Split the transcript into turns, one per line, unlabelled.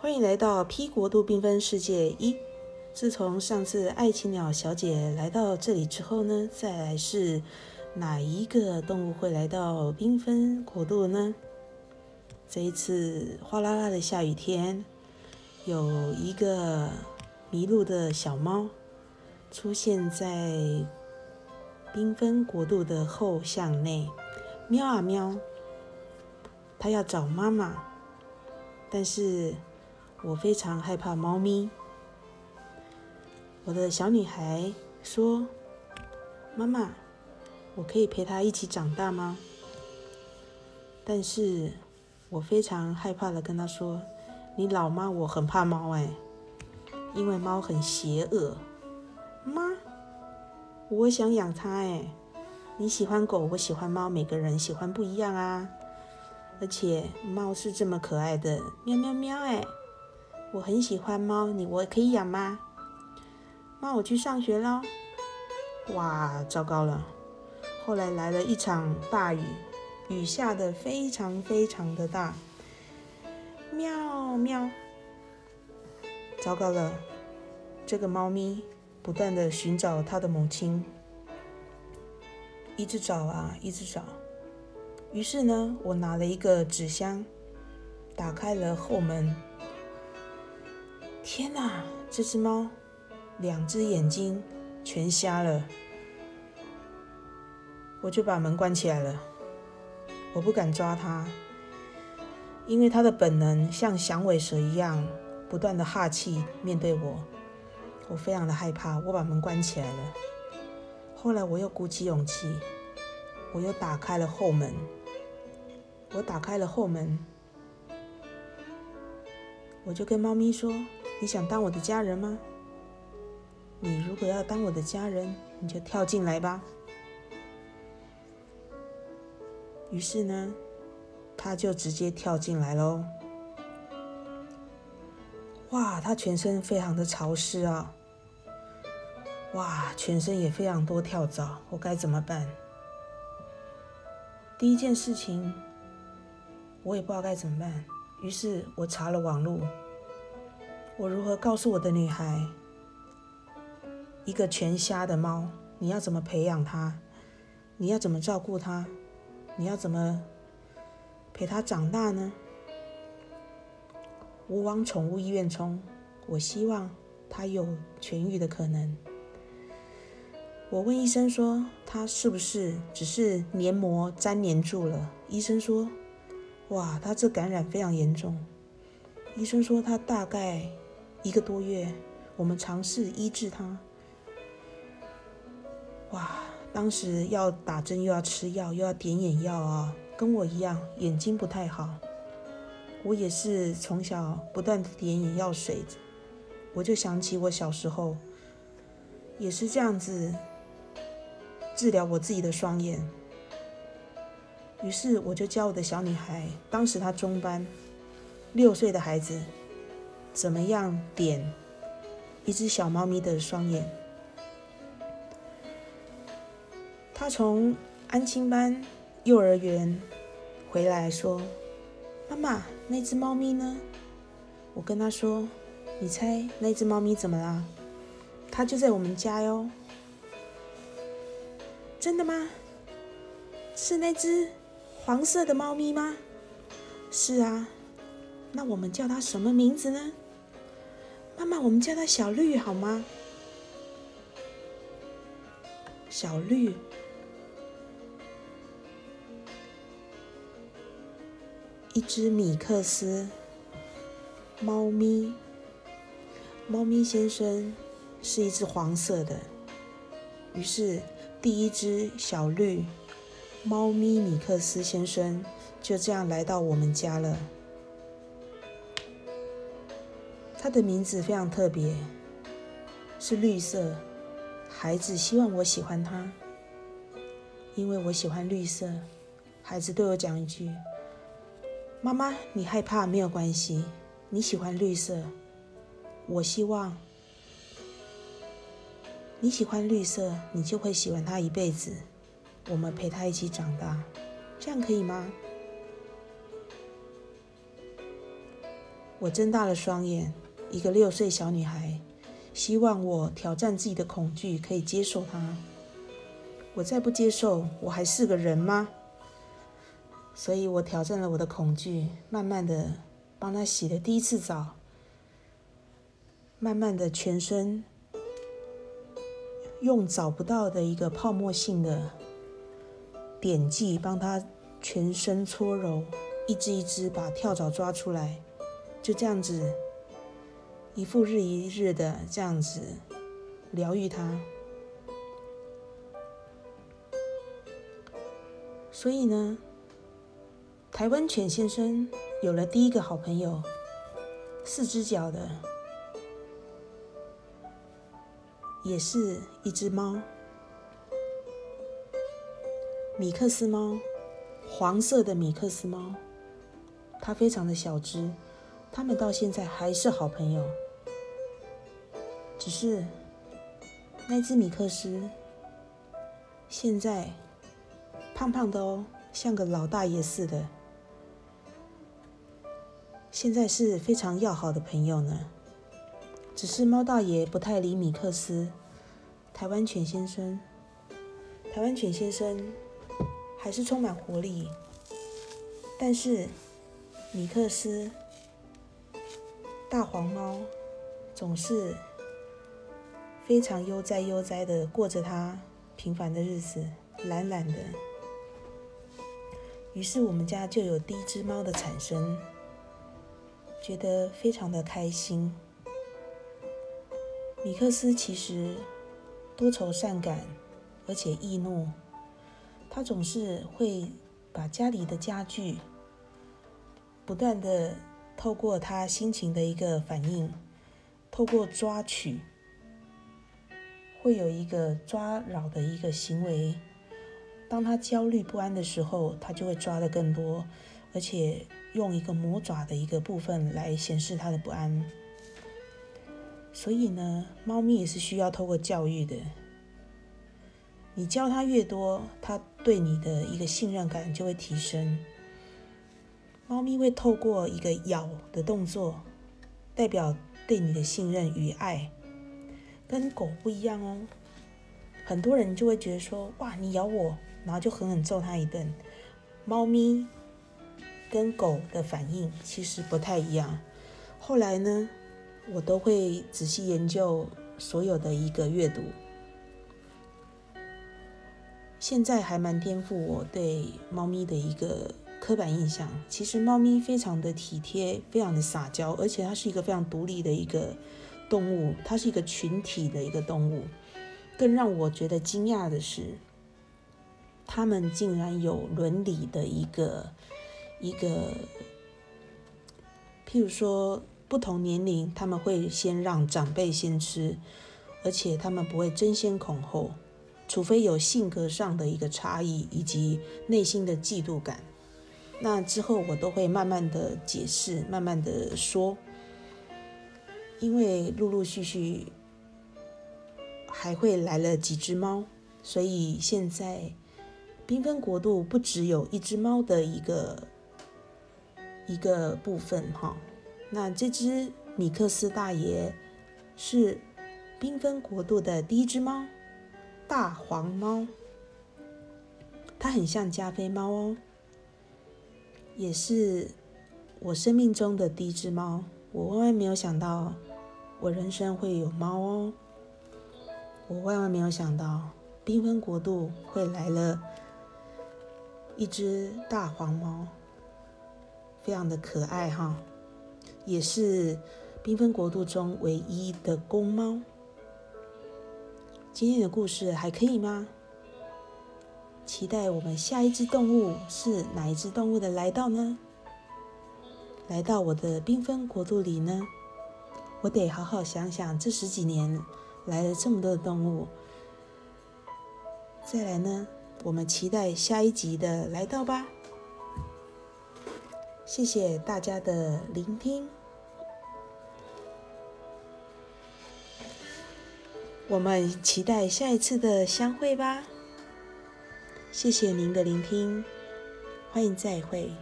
欢迎来到 P 国度缤纷世界一。自从上次爱情鸟小姐来到这里之后呢，再来是哪一个动物会来到缤纷国度呢？这一次哗啦啦的下雨天，有一个迷路的小猫出现在缤纷国度的后巷内，喵啊喵，它要找妈妈，但是我非常害怕猫咪。我的小女孩说：“妈妈，我可以陪她一起长大吗？”但是我非常害怕的跟她说：“你老妈，我很怕猫哎，因为猫很邪恶。妈，我想养它哎。你喜欢狗，我喜欢猫，每个人喜欢不一样啊。而且猫是这么可爱的，喵喵喵哎，我很喜欢猫，你我可以养吗？”妈，我去上学喽！哇，糟糕了！后来来了一场大雨，雨下的非常非常的大。喵喵！糟糕了！这个猫咪不断的寻找它的母亲，一直找啊，一直找。于是呢，我拿了一个纸箱，打开了后门。天哪，这只猫！两只眼睛全瞎了，我就把门关起来了。我不敢抓它，因为它的本能像响尾蛇一样不断的哈气面对我，我非常的害怕。我把门关起来了。后来我又鼓起勇气，我又打开了后门。我打开了后门，我就跟猫咪说：“你想当我的家人吗？”你如果要当我的家人，你就跳进来吧。于是呢，他就直接跳进来喽。哇，他全身非常的潮湿啊！哇，全身也非常多跳蚤，我该怎么办？第一件事情，我也不知道该怎么办。于是我查了网络，我如何告诉我的女孩？一个全瞎的猫，你要怎么培养它？你要怎么照顾它？你要怎么陪它长大呢？我往宠物医院冲，我希望它有痊愈的可能。我问医生说，它是不是只是黏膜粘连住了？医生说，哇，它这感染非常严重。医生说，它大概一个多月，我们尝试医治他。哇，当时要打针又要吃药又要点眼药啊，跟我一样眼睛不太好。我也是从小不断的点眼药水，我就想起我小时候也是这样子治疗我自己的双眼。于是我就教我的小女孩，当时她中班，六岁的孩子，怎么样点一只小猫咪的双眼。他从安亲班、幼儿园回来，说：“妈妈，那只猫咪呢？”我跟他说：“你猜那只猫咪怎么了？它就在我们家哟。”真的吗？是那只黄色的猫咪吗？是啊。那我们叫它什么名字呢？妈妈，我们叫它小绿好吗？小绿。一只米克斯猫咪，猫咪先生是一只黄色的。于是，第一只小绿猫咪米克斯先生就这样来到我们家了。它的名字非常特别，是绿色。孩子希望我喜欢它，因为我喜欢绿色。孩子对我讲一句。妈妈，你害怕没有关系，你喜欢绿色，我希望你喜欢绿色，你就会喜欢它一辈子。我们陪它一起长大，这样可以吗？我睁大了双眼，一个六岁小女孩，希望我挑战自己的恐惧，可以接受它。我再不接受，我还是个人吗？所以我挑战了我的恐惧，慢慢的帮她洗了第一次澡，慢慢的全身用找不到的一个泡沫性的点剂帮她全身搓揉，一只一只把跳蚤抓出来，就这样子一复日一日的这样子疗愈他。所以呢？台湾犬先生有了第一个好朋友，四只脚的，也是一只猫，米克斯猫，黄色的米克斯猫，它非常的小只，他们到现在还是好朋友，只是那只米克斯现在胖胖的哦，像个老大爷似的。现在是非常要好的朋友呢，只是猫大爷不太理米克斯。台湾犬先生，台湾犬先生还是充满活力，但是米克斯大黄猫总是非常悠哉悠哉的过着它平凡的日子，懒懒的。于是我们家就有第一只猫的产生。觉得非常的开心。米克斯其实多愁善感，而且易怒。他总是会把家里的家具不断的透过他心情的一个反应，透过抓取，会有一个抓扰的一个行为。当他焦虑不安的时候，他就会抓的更多，而且。用一个魔爪的一个部分来显示它的不安，所以呢，猫咪也是需要透过教育的。你教它越多，它对你的一个信任感就会提升。猫咪会透过一个咬的动作，代表对你的信任与爱，跟狗不一样哦。很多人就会觉得说，哇，你咬我，然后就狠狠揍它一顿。猫咪。跟狗的反应其实不太一样。后来呢，我都会仔细研究所有的一个阅读。现在还蛮颠覆我对猫咪的一个刻板印象。其实猫咪非常的体贴，非常的撒娇，而且它是一个非常独立的一个动物，它是一个群体的一个动物。更让我觉得惊讶的是，它们竟然有伦理的一个。一个，譬如说，不同年龄他们会先让长辈先吃，而且他们不会争先恐后，除非有性格上的一个差异以及内心的嫉妒感。那之后我都会慢慢的解释，慢慢的说，因为陆陆续续还会来了几只猫，所以现在缤纷国度不只有一只猫的一个。一个部分哈，那这只米克斯大爷是缤纷国度的第一只猫，大黄猫，它很像加菲猫哦，也是我生命中的第一只猫。我万万没有想到，我人生会有猫哦，我万万没有想到，缤纷国度会来了一只大黄猫。非常的可爱哈，也是缤纷国度中唯一的公猫。今天的故事还可以吗？期待我们下一只动物是哪一只动物的来到呢？来到我的缤纷国度里呢？我得好好想想，这十几年来了这么多的动物。再来呢，我们期待下一集的来到吧。谢谢大家的聆听，我们期待下一次的相会吧。谢谢您的聆听，欢迎再会。